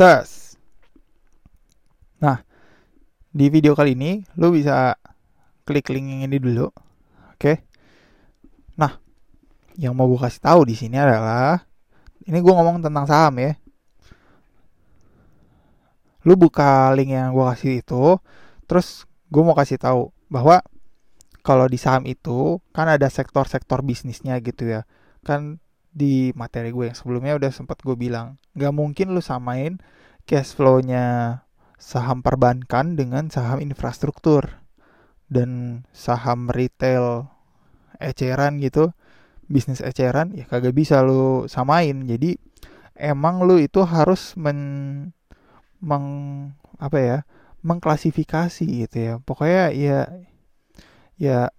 Tes. Nah, di video kali ini lu bisa klik link yang ini dulu. Oke. Nah, yang mau gue kasih tahu di sini adalah ini gue ngomong tentang saham ya. Lu buka link yang gue kasih itu, terus gue mau kasih tahu bahwa kalau di saham itu kan ada sektor-sektor bisnisnya gitu ya. Kan di materi gue yang sebelumnya udah sempat gue bilang, nggak mungkin lu samain cash flow-nya saham perbankan dengan saham infrastruktur dan saham retail eceran gitu bisnis eceran ya kagak bisa lu samain. Jadi emang lu itu harus men meng apa ya mengklasifikasi gitu ya. Pokoknya ya ya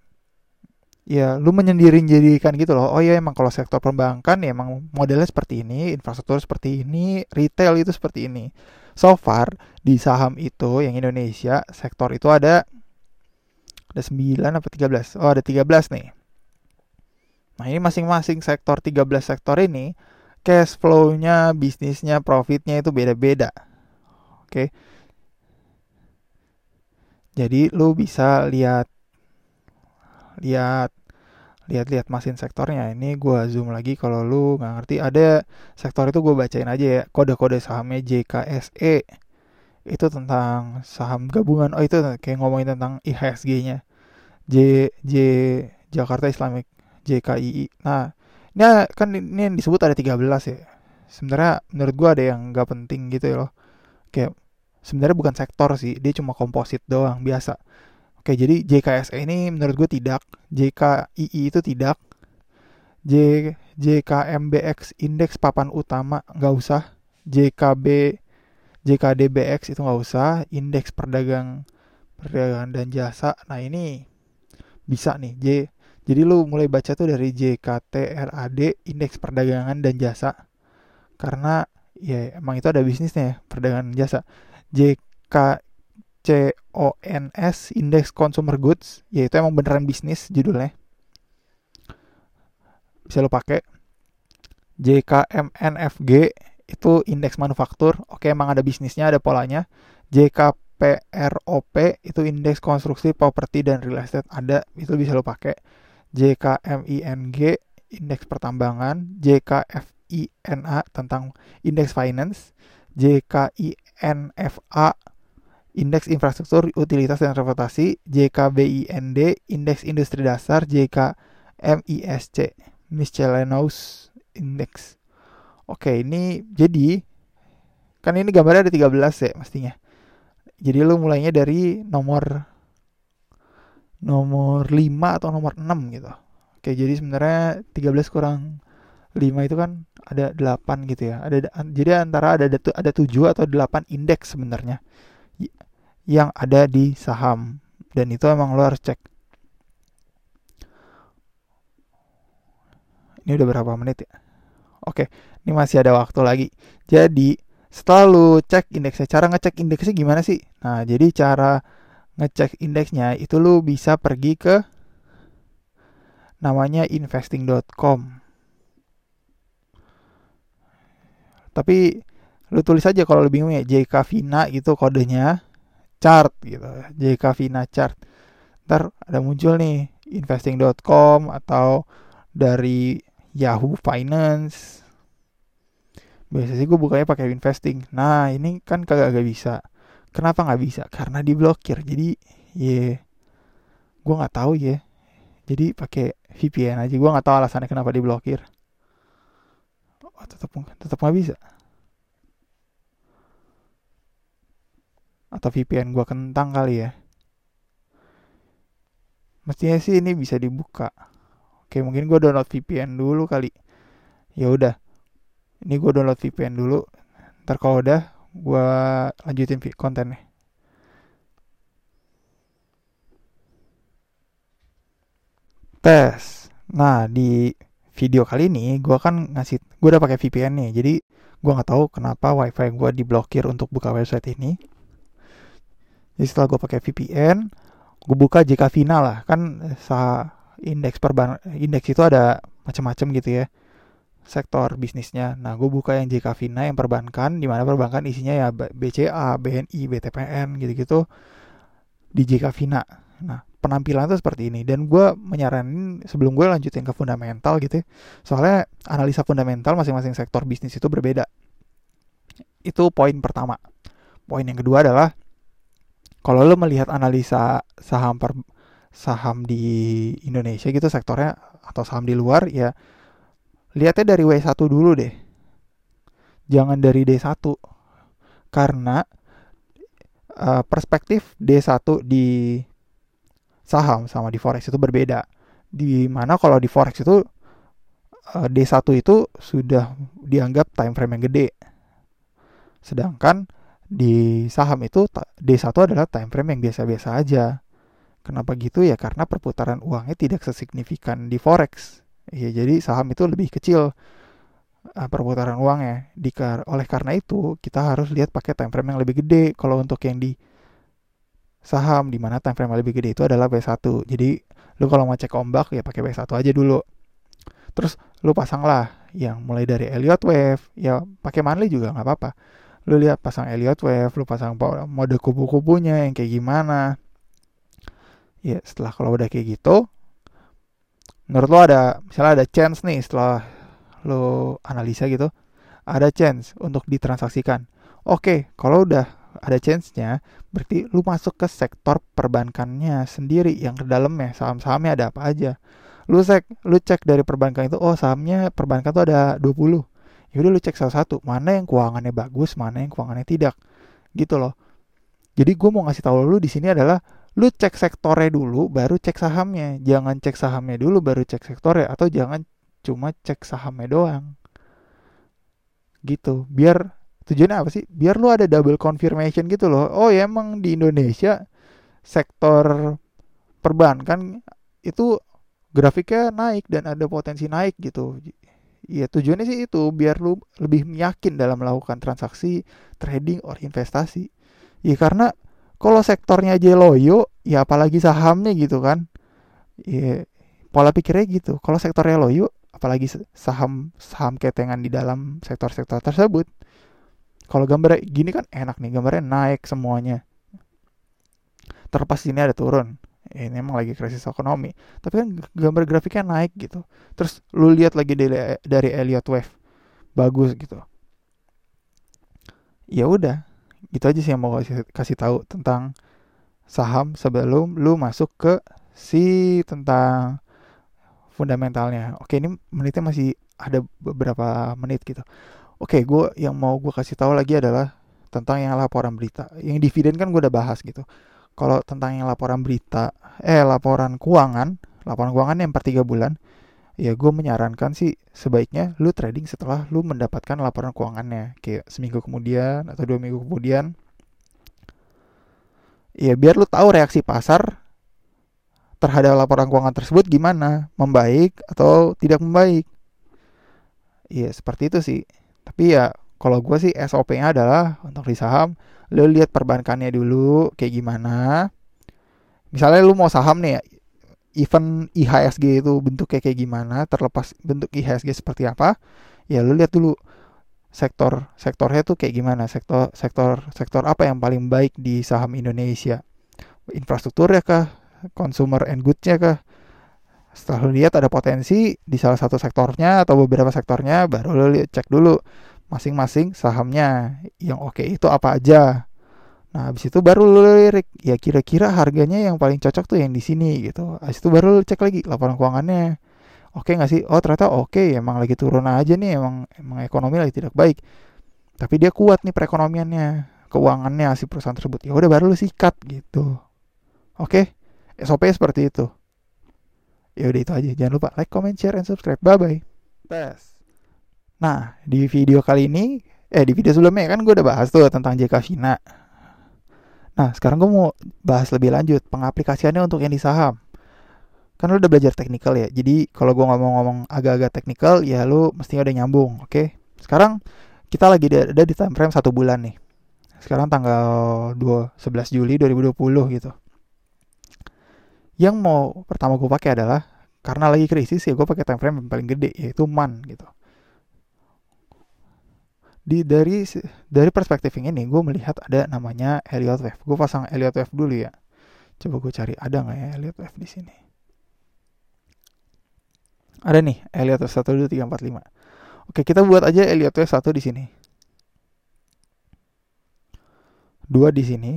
ya lu menyendiri jadikan gitu loh. Oh ya emang kalau sektor perbankan ya emang modelnya seperti ini infrastruktur seperti ini retail itu seperti ini. So far di saham itu yang Indonesia sektor itu ada ada 9 apa 13 oh ada 13 nih. Nah ini masing-masing sektor 13 sektor ini cash flow-nya bisnisnya profitnya itu beda-beda. Oke. Jadi lu bisa lihat lihat lihat-lihat mesin sektornya. Ini gue zoom lagi kalau lu nggak ngerti. Ada sektor itu gue bacain aja ya. Kode-kode sahamnya JKSE itu tentang saham gabungan. Oh itu kayak ngomongin tentang IHSG-nya J J Jakarta Islamic JKII nah ini kan ini yang disebut ada 13 ya. Sebenarnya menurut gue ada yang nggak penting gitu ya loh. Kayak sebenarnya bukan sektor sih. Dia cuma komposit doang biasa Oke, jadi JKSE ini menurut gue tidak. JKII itu tidak. J JKMBX indeks papan utama nggak usah. JKB JKDBX itu nggak usah. Indeks perdagang perdagangan dan jasa. Nah ini bisa nih J. Jadi lu mulai baca tuh dari JKTRAD indeks perdagangan dan jasa. Karena ya emang itu ada bisnisnya ya, perdagangan dan jasa. JK CONS Index Consumer Goods yaitu emang beneran bisnis judulnya. Bisa lo pakai. JKMNFG itu indeks manufaktur. Oke emang ada bisnisnya ada polanya. JKPROP itu indeks konstruksi properti dan real estate. Ada itu bisa lo pakai. JKMING indeks pertambangan. JKFINA tentang indeks finance. JKINFA Indeks Infrastruktur Utilitas dan Transportasi, JKBIND, Indeks Industri Dasar, JKMISC, Miscellaneous Index. Oke, ini jadi kan ini gambarnya ada 13 ya mestinya. Jadi lu mulainya dari nomor nomor 5 atau nomor 6 gitu. Oke, jadi sebenarnya 13 kurang 5 itu kan ada 8 gitu ya. Ada jadi antara ada ada 7 atau 8 indeks sebenarnya yang ada di saham. Dan itu emang lo harus cek. Ini udah berapa menit ya? Oke ini masih ada waktu lagi. Jadi setelah lu cek indeksnya cara ngecek indeksnya gimana sih? Nah jadi cara ngecek indeksnya itu lu bisa pergi ke namanya investing.com tapi lu tulis aja kalau lu bingung ya JK Vina gitu kodenya chart gitu. JK Vina chart. Ntar ada muncul nih investing.com atau dari Yahoo Finance. Biasa sih gue bukanya pakai investing. Nah ini kan kagak gak bisa. Kenapa nggak bisa? Karena diblokir. Jadi ya yeah, gue nggak tahu ya jadi pakai VPN aja. Gue nggak tahu alasannya kenapa diblokir. Oh, tetap tetap nggak bisa atau VPN gua kentang kali ya. Mestinya sih ini bisa dibuka. Oke mungkin gua download VPN dulu kali. Ya udah. Ini gua download VPN dulu. Ntar kalau udah gua lanjutin kontennya. Tes. Nah di video kali ini gue kan ngasih gue udah pakai VPN nih. Jadi gue nggak tahu kenapa wifi gue diblokir untuk buka website ini jadi setelah gue pakai VPN, gue buka JK Vina lah. Kan sa indeks perban indeks itu ada macam-macam gitu ya. sektor bisnisnya. Nah, gue buka yang JK Vina yang perbankan, di mana perbankan isinya ya BCA, BNI, BTPN gitu-gitu di JK Vina. Nah, penampilan tuh seperti ini dan gue menyaranin sebelum gue lanjutin ke fundamental gitu ya, soalnya analisa fundamental masing-masing sektor bisnis itu berbeda itu poin pertama poin yang kedua adalah kalau lo melihat analisa saham per saham di Indonesia gitu sektornya atau saham di luar ya lihatnya dari W1 dulu deh. Jangan dari D1 karena uh, perspektif D1 di saham sama di forex itu berbeda. Di mana kalau di forex itu uh, D1 itu sudah dianggap time frame yang gede. Sedangkan di saham itu D1 adalah time frame yang biasa-biasa aja Kenapa gitu ya? Karena perputaran uangnya tidak sesignifikan di forex. Ya, jadi saham itu lebih kecil uh, perputaran uangnya. Dikar oleh karena itu kita harus lihat pakai time frame yang lebih gede. Kalau untuk yang di saham di mana time frame yang lebih gede itu adalah B1. Jadi lu kalau mau cek ombak ya pakai B1 aja dulu. Terus lu pasang lah yang mulai dari Elliott Wave, ya pakai monthly juga nggak apa-apa. Lu lihat pasang Elliott Wave, lu pasang mode kubu-kubunya yang kayak gimana. Ya setelah kalau udah kayak gitu menurut lo ada misalnya ada chance nih setelah lo analisa gitu ada chance untuk ditransaksikan. Oke kalau udah ada chance-nya berarti lu masuk ke sektor perbankannya sendiri yang ke dalamnya saham-sahamnya ada apa aja. Lu cek lu cek dari perbankan itu oh sahamnya perbankan tuh ada 20 yaudah lu cek salah satu mana yang keuangannya bagus mana yang keuangannya tidak. Gitu loh. Jadi gue mau ngasih tahu lu di sini adalah lu cek sektornya dulu baru cek sahamnya. Jangan cek sahamnya dulu baru cek sektornya. Atau jangan cuma cek sahamnya doang. Gitu. Biar tujuannya apa sih? Biar lu ada double confirmation gitu loh. Oh ya emang di Indonesia sektor perbankan itu grafiknya naik dan ada potensi naik gitu ya tujuannya sih itu biar lu lebih yakin dalam melakukan transaksi trading or investasi. Ya karena kalau sektornya aja loyo ya apalagi sahamnya gitu kan. Ya pola pikirnya gitu. Kalau sektornya loyo apalagi saham saham ketengan di dalam sektor-sektor tersebut kalau gambar gini kan enak nih gambarnya naik semuanya. Terlepas ini ada turun ini emang lagi krisis ekonomi tapi kan gambar grafiknya naik gitu terus lu lihat lagi dari dari Elliott Wave bagus gitu ya udah gitu aja sih yang mau kasih, kasih tahu tentang saham sebelum lu masuk ke si tentang fundamentalnya. Oke, ini menitnya masih ada beberapa menit gitu. Oke, gue yang mau gue kasih tahu lagi adalah tentang yang laporan berita. Yang dividen kan gue udah bahas gitu. Kalau tentang yang laporan berita, eh laporan keuangan, laporan keuangan yang per tiga bulan, ya gue menyarankan sih sebaiknya lu trading setelah lu mendapatkan laporan keuangannya. Kayak seminggu kemudian atau dua minggu kemudian. Ya biar lu tahu reaksi pasar terhadap laporan keuangan tersebut gimana membaik atau tidak membaik. Ya seperti itu sih. Tapi ya kalau gue sih SOP-nya adalah untuk di saham. Lu lihat perbankannya dulu kayak gimana. Misalnya lu mau saham nih ya event IHSG itu bentuknya kayak gimana terlepas bentuk IHSG seperti apa ya lu lihat dulu sektor sektornya tuh kayak gimana sektor sektor sektor apa yang paling baik di saham Indonesia. Infrastruktur ya kah consumer and goods-nya kah. Setelah lu lihat ada potensi di salah satu sektornya atau beberapa sektornya baru lu lihat cek dulu masing-masing sahamnya yang oke okay itu apa aja Nah, habis itu baru lu lirik, ya kira-kira harganya yang paling cocok tuh yang di sini gitu. Habis itu baru cek lagi laporan keuangannya. Oke nggak sih? Oh ternyata oke, okay, emang lagi turun aja nih, emang emang ekonomi lagi tidak baik. Tapi dia kuat nih perekonomiannya, keuangannya si perusahaan tersebut. Ya udah baru lu sikat gitu. Oke, SOP seperti itu. Ya udah itu aja. Jangan lupa like, comment, share, and subscribe. Bye bye. Tes. Nah, di video kali ini, eh di video sebelumnya kan gue udah bahas tuh tentang JK Vina Nah, sekarang gue mau bahas lebih lanjut pengaplikasiannya untuk yang di saham. Kan lu udah belajar teknikal ya. Jadi kalau gue ngomong-ngomong agak-agak teknikal, ya lu mestinya udah nyambung, oke? Okay? Sekarang kita lagi ada di time frame satu bulan nih. Sekarang tanggal 2, 11 Juli 2020 gitu. Yang mau pertama gue pakai adalah karena lagi krisis ya gue pakai time frame yang paling gede yaitu MAN gitu. Di dari dari perspektif ini gue melihat ada namanya Elliott Wave gue pasang Elliott Wave dulu ya. Coba gue cari ada nggak ya Elliott Wave di sini? Ada nih Elliott Wave satu dua tiga empat lima. Oke kita buat aja Elliott Wave satu di sini. Dua di sini.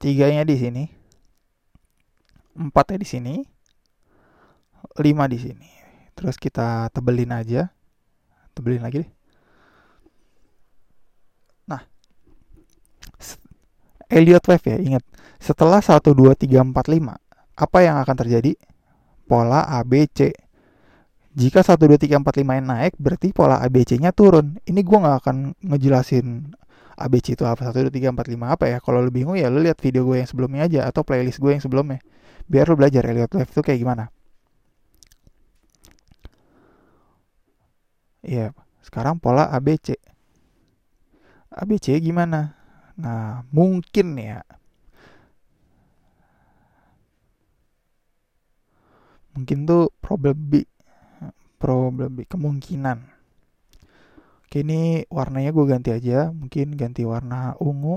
Tiganya di sini. Empatnya di sini. Lima di sini. Terus kita tebelin aja tebelin lagi deh. Nah, Elliott Wave ya, ingat. Setelah 1, 2, 3, 4, 5, apa yang akan terjadi? Pola ABC. Jika 1, 2, 3, 4, 5 yang naik, berarti pola ABC-nya turun. Ini gue gak akan ngejelasin ABC itu apa, 1, 2, 3, 4, 5 apa ya. Kalau lu bingung ya lu lihat video gue yang sebelumnya aja, atau playlist gue yang sebelumnya. Biar lu belajar Elliott Wave itu kayak gimana. Iya, sekarang pola ABC. ABC gimana? Nah, mungkin ya. Mungkin tuh problem B. Problem B, kemungkinan. Oke, ini warnanya gue ganti aja. Mungkin ganti warna ungu.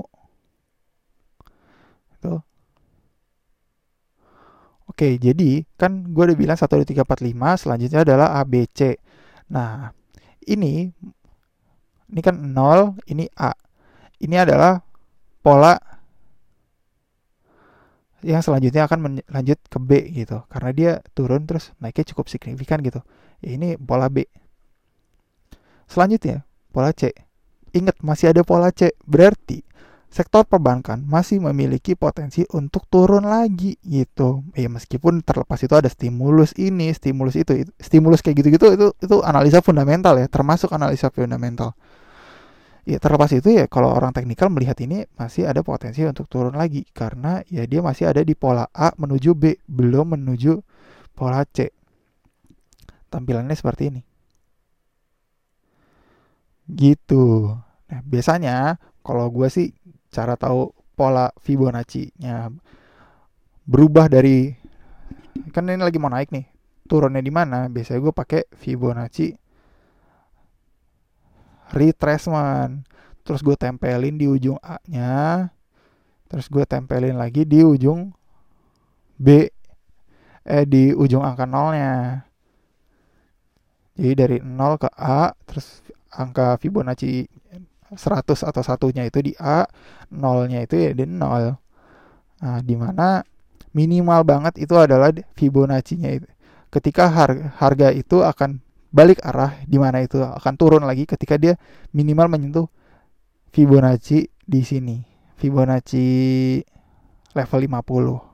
Tuh. Oke, jadi kan gue udah bilang 1, 2, 3, 4, 5. Selanjutnya adalah ABC. Nah, ini ini kan 0, ini A. Ini adalah pola yang selanjutnya akan lanjut ke B gitu. Karena dia turun terus naiknya cukup signifikan gitu. Ya, ini pola B. Selanjutnya, pola C. Ingat masih ada pola C. Berarti sektor perbankan masih memiliki potensi untuk turun lagi gitu. Ya meskipun terlepas itu ada stimulus ini, stimulus itu, stimulus kayak gitu-gitu itu itu analisa fundamental ya, termasuk analisa fundamental. Ya terlepas itu ya kalau orang teknikal melihat ini masih ada potensi untuk turun lagi karena ya dia masih ada di pola A menuju B, belum menuju pola C. Tampilannya seperti ini. Gitu. Nah, biasanya kalau gue sih cara tahu pola Fibonacci-nya berubah dari kan ini lagi mau naik nih turunnya di mana? Biasanya gue pakai Fibonacci retracement terus gue tempelin di ujung A nya terus gue tempelin lagi di ujung B eh di ujung angka nolnya. Jadi dari 0 ke A terus angka Fibonacci 100 atau satunya itu di A, nolnya itu ya di 0. Nah, di mana minimal banget itu adalah Fibonacci-nya itu. Ketika harga, harga itu akan balik arah di mana itu akan turun lagi ketika dia minimal menyentuh Fibonacci di sini. Fibonacci level 50.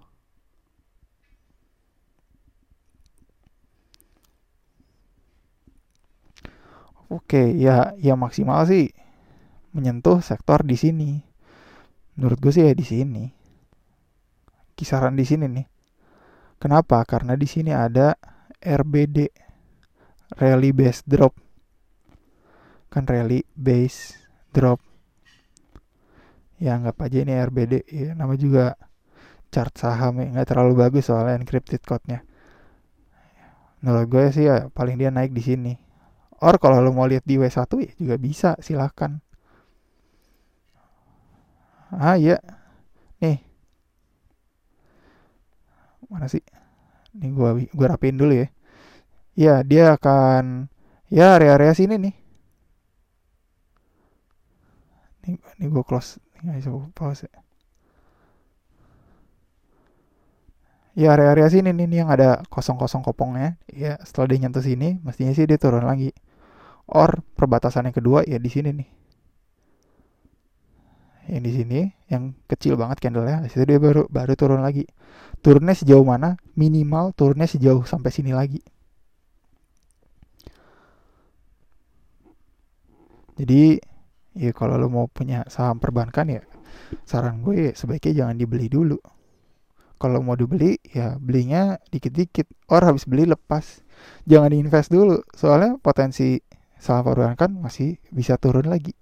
Oke, ya ya maksimal sih menyentuh sektor di sini. Menurut gue sih ya di sini. Kisaran di sini nih. Kenapa? Karena di sini ada RBD, rally base drop. Kan rally base drop. Ya anggap aja ini RBD. Ya, nama juga chart saham ya nggak terlalu bagus soalnya encrypted code-nya. Menurut gue sih ya paling dia naik di sini. Or kalau lo mau lihat di W1 ya juga bisa silahkan ah iya. Nih. Mana sih? Ini gua gua rapiin dulu ya. Ya dia akan ya area-area sini nih. Ini, ini gua close. Nggak bisa pause ya. ya area-area sini nih, nih yang ada kosong-kosong kopongnya. Ya setelah dia nyentuh sini mestinya sih dia turun lagi. Or perbatasan yang kedua ya di sini nih yang di sini yang kecil banget candlenya. Di situ dia baru baru turun lagi. Turunnya sejauh mana? Minimal turunnya sejauh sampai sini lagi. Jadi ya kalau lo mau punya saham perbankan ya saran gue ya, sebaiknya jangan dibeli dulu. Kalau mau dibeli ya belinya dikit-dikit or habis beli lepas. Jangan diinvest dulu soalnya potensi saham perbankan masih bisa turun lagi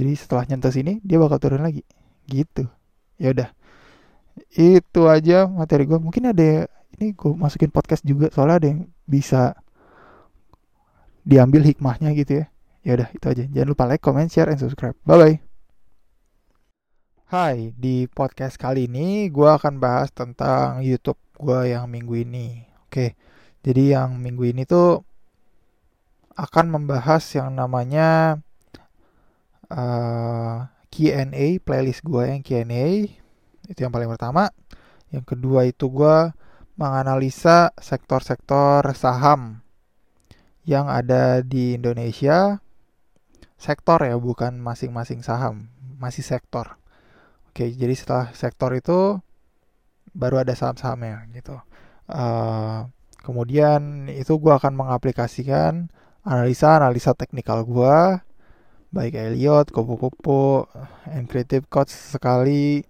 jadi setelah nyentuh sini dia bakal turun lagi. Gitu. Ya udah. Itu aja materi gue mungkin ada ini gue masukin podcast juga soalnya ada yang bisa diambil hikmahnya gitu ya. Ya udah itu aja. Jangan lupa like comment share and subscribe. Bye bye Hai, di podcast kali ini gue akan bahas tentang YouTube gue yang minggu ini. Oke, jadi yang minggu ini tuh akan membahas yang namanya uh, Q&A playlist gue yang Q&A itu yang paling pertama. Yang kedua itu gue menganalisa sektor-sektor saham yang ada di Indonesia. Sektor ya, bukan masing-masing saham, masih sektor. Oke, jadi setelah sektor itu baru ada saham-sahamnya gitu. Uh, kemudian itu gue akan mengaplikasikan analisa-analisa teknikal gue, baik Elliot, kupu-kupu, and creative coach sekali.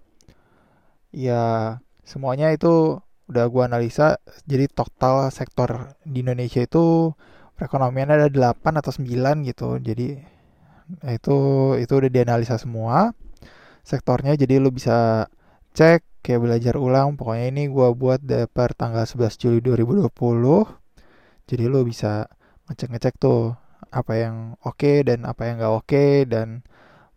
Ya, semuanya itu udah gue analisa. Jadi total sektor di Indonesia itu perekonomian ada 8 atau 9 gitu. Jadi itu itu udah dianalisa semua sektornya jadi lu bisa cek kayak belajar ulang pokoknya ini gua buat per tanggal 11 Juli 2020 jadi lu bisa ngecek-ngecek tuh apa yang oke okay dan apa yang gak oke okay, dan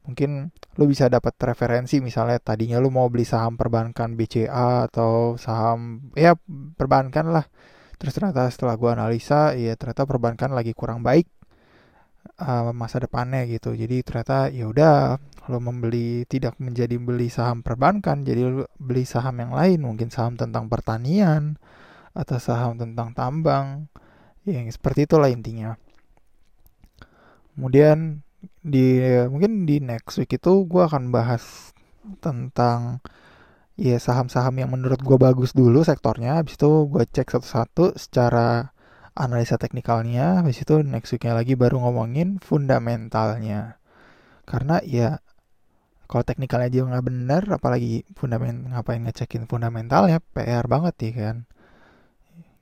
mungkin lu bisa dapat referensi misalnya tadinya lu mau beli saham perbankan BCA atau saham ya perbankan lah. Terus ternyata setelah gua analisa ya ternyata perbankan lagi kurang baik uh, masa depannya gitu. Jadi ternyata ya udah kalau membeli tidak menjadi beli saham perbankan jadi beli saham yang lain. Mungkin saham tentang pertanian atau saham tentang tambang. Yang seperti itulah intinya kemudian di mungkin di next week itu gue akan bahas tentang ya saham-saham yang menurut gue bagus dulu sektornya. Habis itu gue cek satu-satu secara analisa teknikalnya. Habis itu next weeknya lagi baru ngomongin fundamentalnya. Karena ya kalau teknikalnya aja nggak benar apalagi fundament ngapain ngecekin fundamentalnya? PR banget ya kan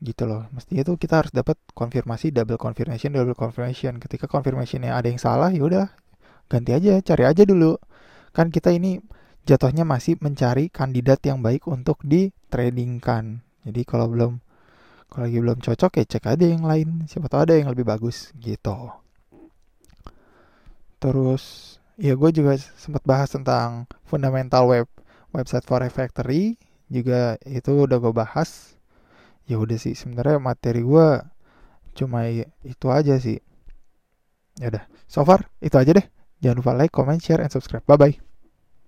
gitu loh. Mesti itu kita harus dapat konfirmasi double confirmation double confirmation. Ketika confirmationnya ada yang salah ya udah ganti aja cari aja dulu. Kan kita ini jatuhnya masih mencari kandidat yang baik untuk di tradingkan jadi kalau belum kalau lagi belum cocok ya cek aja yang lain. Siapa tahu ada yang lebih bagus gitu. Terus ya gue juga sempat bahas tentang fundamental web website for factory juga itu udah gue bahas ya udah sih sebenarnya materi gue cuma itu aja sih. Ya udah so far itu aja deh. Jangan lupa like comment share and subscribe. Bye bye